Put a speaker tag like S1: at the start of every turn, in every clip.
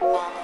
S1: Nada.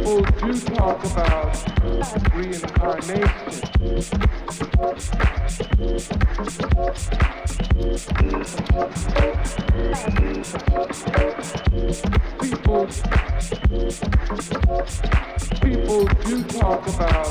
S2: people do talk about reincarnation. People, people do talk about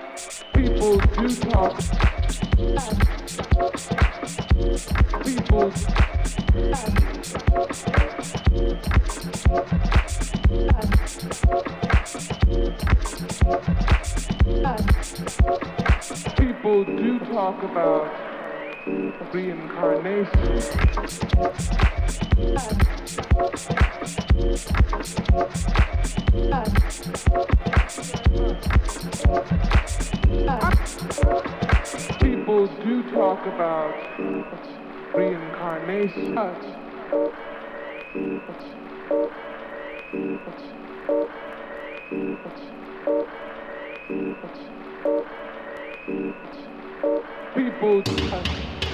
S2: People do talk. People. People do talk about People do talk about reincarnation. People.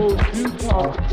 S2: Utah.